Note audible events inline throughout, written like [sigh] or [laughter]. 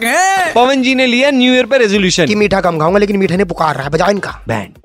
कड़क है। पवन जी ने लिया न्यू ईयर पे रेजोल्यूशन कि मीठा कम खाऊँगा लेकिन मीठा ने पुकार रहा है बजाओ इनका। बैंड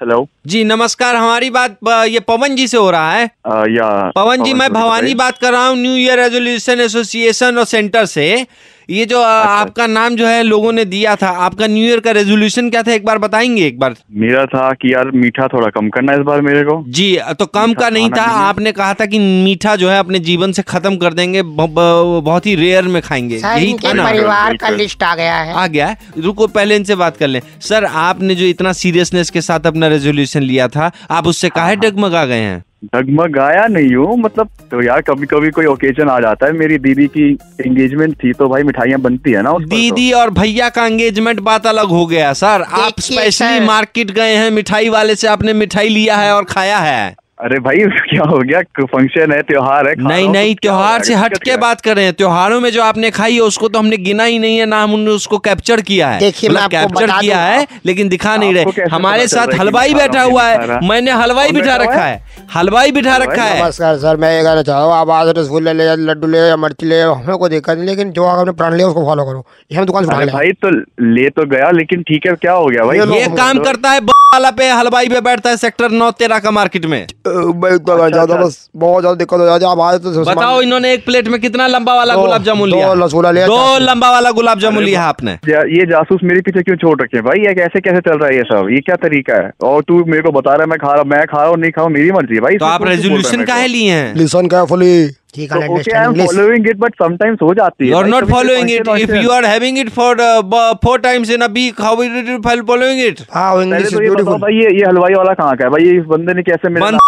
हेलो जी नमस्कार हमारी बात ये पवन जी से हो रहा है। आ, या पवन जी मैं भवानी बात कर रहा हूँ न्यू ईयर रेजोल्यूशन एसोसिएशन और सेंटर से। ये जो आ, आपका नाम जो है लोगों ने दिया था आपका न्यू ईयर का रेजोल्यूशन क्या था? एक बार बताएँगे एक बार। मेरा था कि यार मीठा थोड़ा कम करना इस बार मेरे को। जी तो कम का नहीं था। नहीं आपने कहा था कि मीठा जो है अपने जीवन से खत्म कर देंगे बहुत ही रेयर में खाएँगे। यही था ना परिवार का लिस्ट आ गया है। आ गया है। रुको पहले इनसे बात कर लें। सर आपने जो इतना सीरियसनेस के साथ अपना रेजोल्यूशन लिया था आप उससे काहे डगमगा गए हैं? डगमगाया नहीं हूँ। मतलब तो यार कभी कभी कोई ओकेजन आ जाता है। मेरी दीदी की एंगेजमेंट थी तो भाई मिठाइयाँ बनती है ना उस दीदी तो। दीदी और भैया का एंगेजमेंट बात अलग हो गया सर। आप स्पेशली मार्केट गए हैं मिठाई वाले से आपने मिठाई लिया है और खाया है। अरे भाई [laughs] क्या हो गया? फ़ंक्शन है त्योहार है नहीं नहीं तो त्योहार से हट के बात कर रहे हैं। त्योहारों में जो आपने खाई है उसको तो हमने गिना ही नहीं है ना हमने उसको कैप्चर किया है। देखिए, मतलब कैप्चर किया है लेकिन दिखा नहीं रहे। हमारे साथ हलवाई बैठा हुआ नहीं है मैंने हलवाई बिठा रखा है? हलवाई बिठा रखा है। नमस्कार सर मैं ये कहना चाह रहा हूँ। आप आज रसगुल्ले ले लड्डू ले या मिर्ची ले हमें कोई दिक्कत नहीं लेकिन जो आपने प्रण लिया उसको फॉलो करो। ये हम दुकान से उठा अरे ले। भाई तो ले तो गया लेकिन ठीक है क्या हो गया भाई? ये काम करता है वाला पे हलवाई पे बैठता है सेक्टर नौ तेरह का मार्केट में। तो अच्छा, ज़्यादा अच्छा। बस बहुत ज़्यादा दिक्कत हो जाती है। आप तो बताओ इन्होंने एक प्लेट में कितना लंबा वाला गुलाब जामुन लिया? रसगुल्ला लिया, दो लंबा वाला गुलाब जामुन लिया आपने। ये जासूस मेरे पीछे क्यों छोड़ रखे हैं? भाई ये कैसे कैसे चल रहा है ये सब? ये क्या तरीका है? और तू मेरे को बता रहा है मैं खा रहा मैं खा रहा हूँ नहीं खाऊं मेरी मर्ज़ी है। भाई तो आप रेजोल्यूशन को? लिए हैं? लिसन केयरफुली ठीक है तो okay I understand am English following it but sometimes हो जाती है You not following it. If you are having it for uh, four times in a week, how will you be following it? हाँ English is तो beautiful भाई ये ये हलवाई वाला कहाँ का है? भाई ये इस बंदे ने कैसे नाम-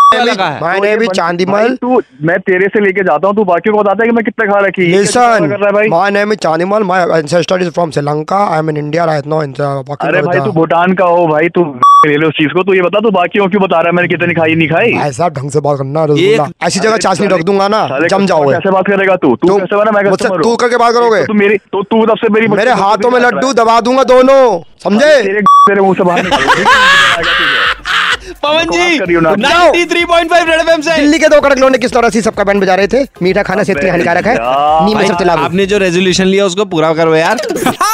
मैंने भी बंद- चांदी भाई तू मैं तेरे से लेके जाता हूँ तू बाकियों को बताता है कि मैं कितना खा रखी लिसन है my name is Chandimal my is from Sri Lanka I am in India right now in अरे भाई तू भूटान का हो भाई तू ले लो उस चीज़ को। तू ये बता तू बाकियों क्यों बता रहा है? मैंने कितनी खाई नहीं खाई। भाई साहब ढंग से बात करना रसगुल्ला ऐसी जगह चाशनी रख दूँगा ना जम जाओगे। कैसे बात करेगा तू? तू कैसे बना? मैं मुझसे तू करके बात करोगे? तू मेरी तो तू तब से मेरी मेरे हाथों में लड्डू दबा दूँगा दोनों समझे? तेरे तेरे मुँह से बाहर पवन जी ना। 93.5 रेड एफएम से। दिल्ली के दो कड़क लोग किस तरह से सबका बैंड बजा रहे थे? मीठा खाना के लिए हानिकारक है। आपने जो रेजोल्यूशन लिया उसको पूरा करो यार। [laughs] हाँ,